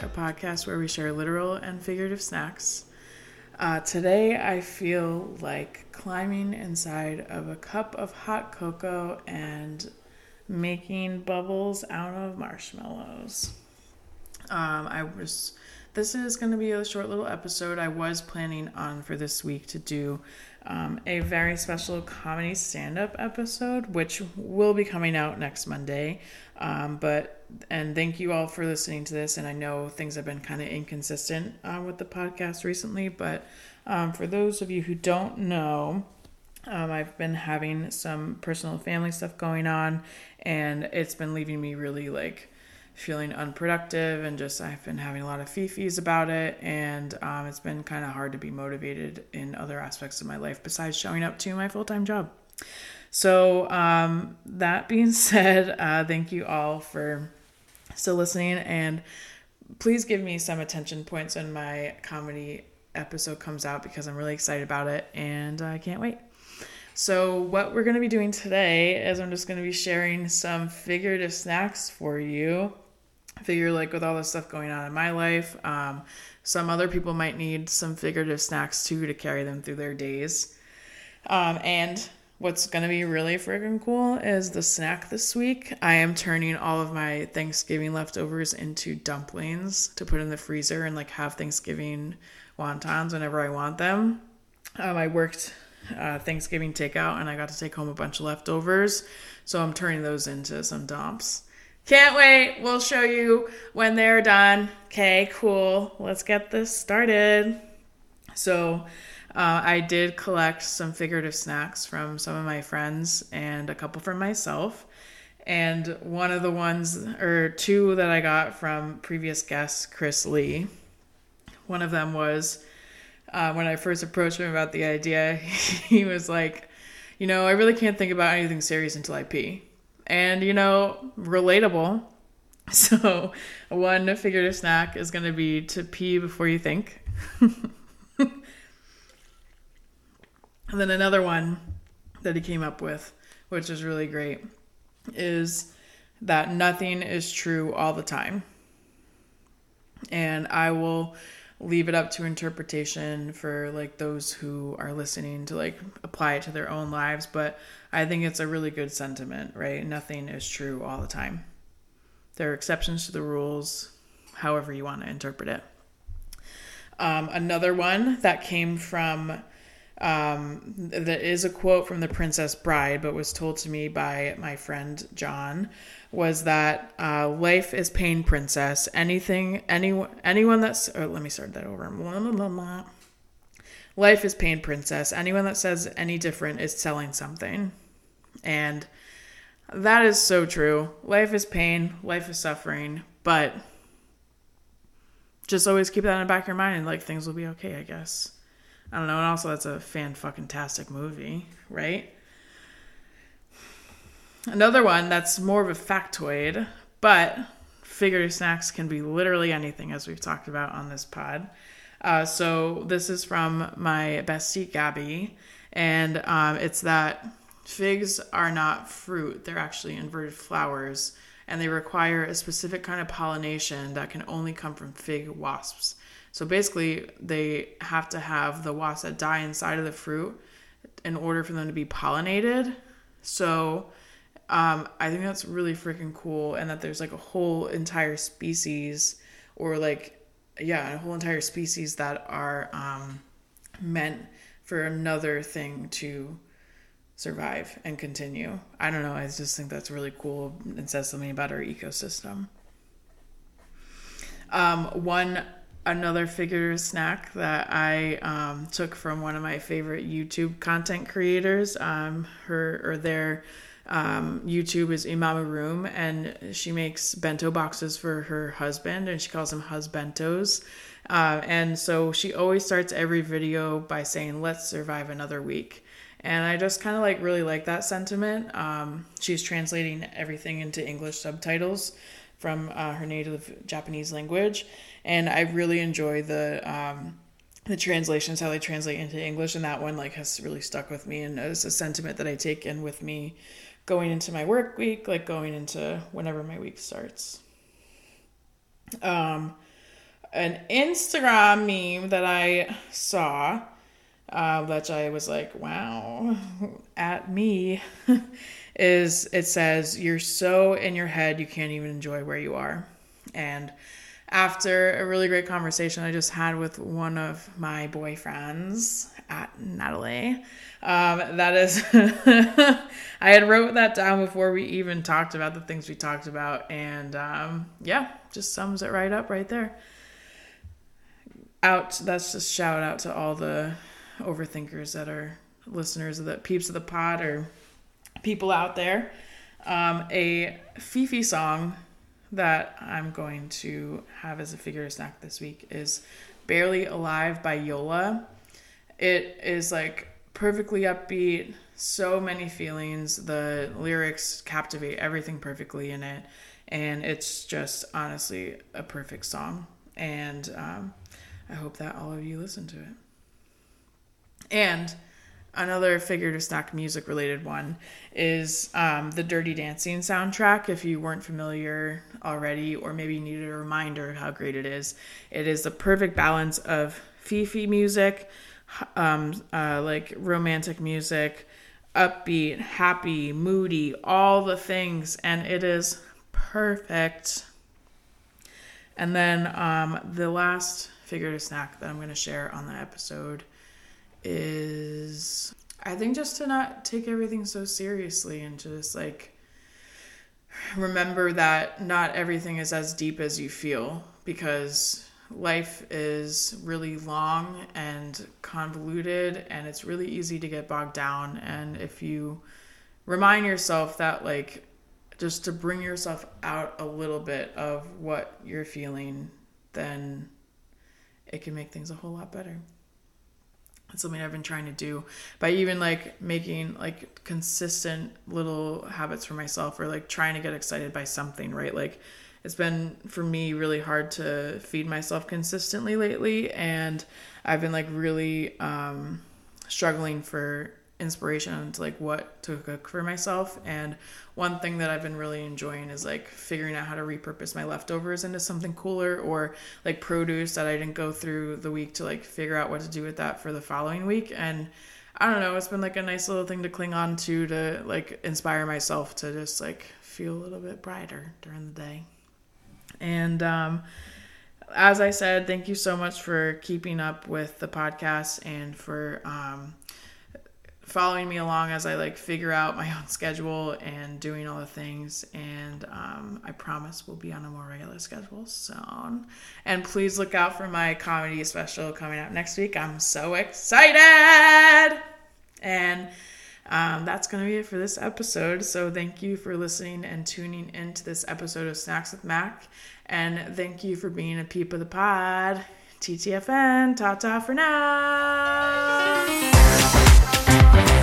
A podcast where we share literal and figurative snacks. Uh, today, I feel like climbing inside of a cup of hot cocoa and making bubbles out of marshmallows. Um, I was. This is going to be a short little episode. I was planning on for this week to do um, a very special comedy stand up episode, which will be coming out next Monday. Um, but, and thank you all for listening to this. And I know things have been kind of inconsistent uh, with the podcast recently, but um, for those of you who don't know, um, I've been having some personal family stuff going on, and it's been leaving me really like feeling unproductive and just I've been having a lot of fifis about it and um, it's been kind of hard to be motivated in other aspects of my life besides showing up to my full-time job. So um, that being said, uh, thank you all for still listening and please give me some attention points when my comedy episode comes out because I'm really excited about it and I can't wait. So, what we're going to be doing today is I'm just going to be sharing some figurative snacks for you figure like with all the stuff going on in my life um, some other people might need some figurative snacks too to carry them through their days. Um, and what's going to be really friggin' cool is the snack this week. I am turning all of my thanksgiving leftovers into dumplings to put in the freezer and like have thanksgiving wontons whenever i want them. Um, i worked uh, thanksgiving takeout and i got to take home a bunch of leftovers. So i'm turning those into some dumps can't wait. We'll show you when they're done. Okay, cool. Let's get this started. So, uh, I did collect some figurative snacks from some of my friends and a couple from myself. And one of the ones, or two that I got from previous guest, Chris Lee, one of them was uh, when I first approached him about the idea, he was like, You know, I really can't think about anything serious until I pee and you know, relatable. So, one figurative snack is going to be to pee before you think. and then another one that he came up with, which is really great, is that nothing is true all the time. And I will leave it up to interpretation for like those who are listening to like apply it to their own lives but i think it's a really good sentiment right? Nothing is true all the time. There are exceptions to the rules however you want to interpret it. Um, another one that came from um, that is a quote from the princess bride but was told to me by my friend john was that uh, life is pain, princess. Anything, anyone, anyone that's. Oh, let me start that over. Life is pain, princess. Anyone that says any different is selling something, and that is so true. Life is pain. Life is suffering, but just always keep that in the back of your mind, and like things will be okay. I guess. I don't know. And also, that's a fan fucking tastic movie, right? Another one that's more of a factoid, but figurative snacks can be literally anything, as we've talked about on this pod. Uh, so this is from my bestie Gabby, and um, it's that figs are not fruit; they're actually inverted flowers, and they require a specific kind of pollination that can only come from fig wasps. So basically, they have to have the wasps that die inside of the fruit in order for them to be pollinated. So um, I think that's really freaking cool, and that there's like a whole entire species, or like, yeah, a whole entire species that are um, meant for another thing to survive and continue. I don't know. I just think that's really cool and says something about our ecosystem. Um, one another figure snack that I um, took from one of my favorite YouTube content creators. Um, her or their um, YouTube is Imamu Room, and she makes bento boxes for her husband, and she calls them husbentos. Uh, and so she always starts every video by saying, "Let's survive another week." And I just kind of like really like that sentiment. Um, she's translating everything into English subtitles from uh, her native Japanese language, and I really enjoy the um, the translations how they translate into English, and that one like has really stuck with me, and it's a sentiment that I take in with me going into my work week, like going into whenever my week starts. Um, an Instagram meme that I saw, uh, that I was like, wow, at me, is it says, You're so in your head, you can't even enjoy where you are. And after a really great conversation I just had with one of my boyfriends at Natalie, um, that is, I had wrote that down before we even talked about the things we talked about, and um, yeah, just sums it right up right there. Out. That's just shout out to all the overthinkers that are listeners of the peeps of the pod or people out there. Um, a Fifi song that I'm going to have as a figure snack this week is Barely Alive by Yola. It is like perfectly upbeat, so many feelings. The lyrics captivate everything perfectly in it. And it's just honestly a perfect song. And um, I hope that all of you listen to it. And another figurative snack music related one is um, the Dirty Dancing soundtrack. If you weren't familiar already, or maybe needed a reminder of how great it is, it is the perfect balance of Fifi music, um, uh, like romantic music, upbeat, happy, moody, all the things, and it is perfect. And then um, the last figurative snack that I'm going to share on the episode is I think just to not take everything so seriously and just like remember that not everything is as deep as you feel because life is really long and convoluted and it's really easy to get bogged down. And if you remind yourself that like just to bring yourself out a little bit of what you're feeling then it can make things a whole lot better it's something I've been trying to do by even like making like consistent little habits for myself or like trying to get excited by something, right? Like it's been for me really hard to feed myself consistently lately and I've been like really um struggling for inspiration into like what to cook for myself. And one thing that i've been really enjoying is like figuring out how to repurpose my leftovers into something cooler or like produce that i didn't go through the week to like figure out what to do with that for the following week. And i don't know it's been like a nice little thing to cling on to to like inspire myself to just like feel a little bit brighter during the day. And um as I said, thank you so much for keeping up with the podcast and for um, following me along as I like figure out my own schedule and doing all the things. And um, I promise we'll be on a more regular schedule soon. And please look out for my comedy special coming out next week. I'm so excited! And um, that's going to be it for this episode. So thank you for listening and tuning into this episode of Snacks with Mac. And thank you for being a peep of the pod. TTFN, ta ta for now. You.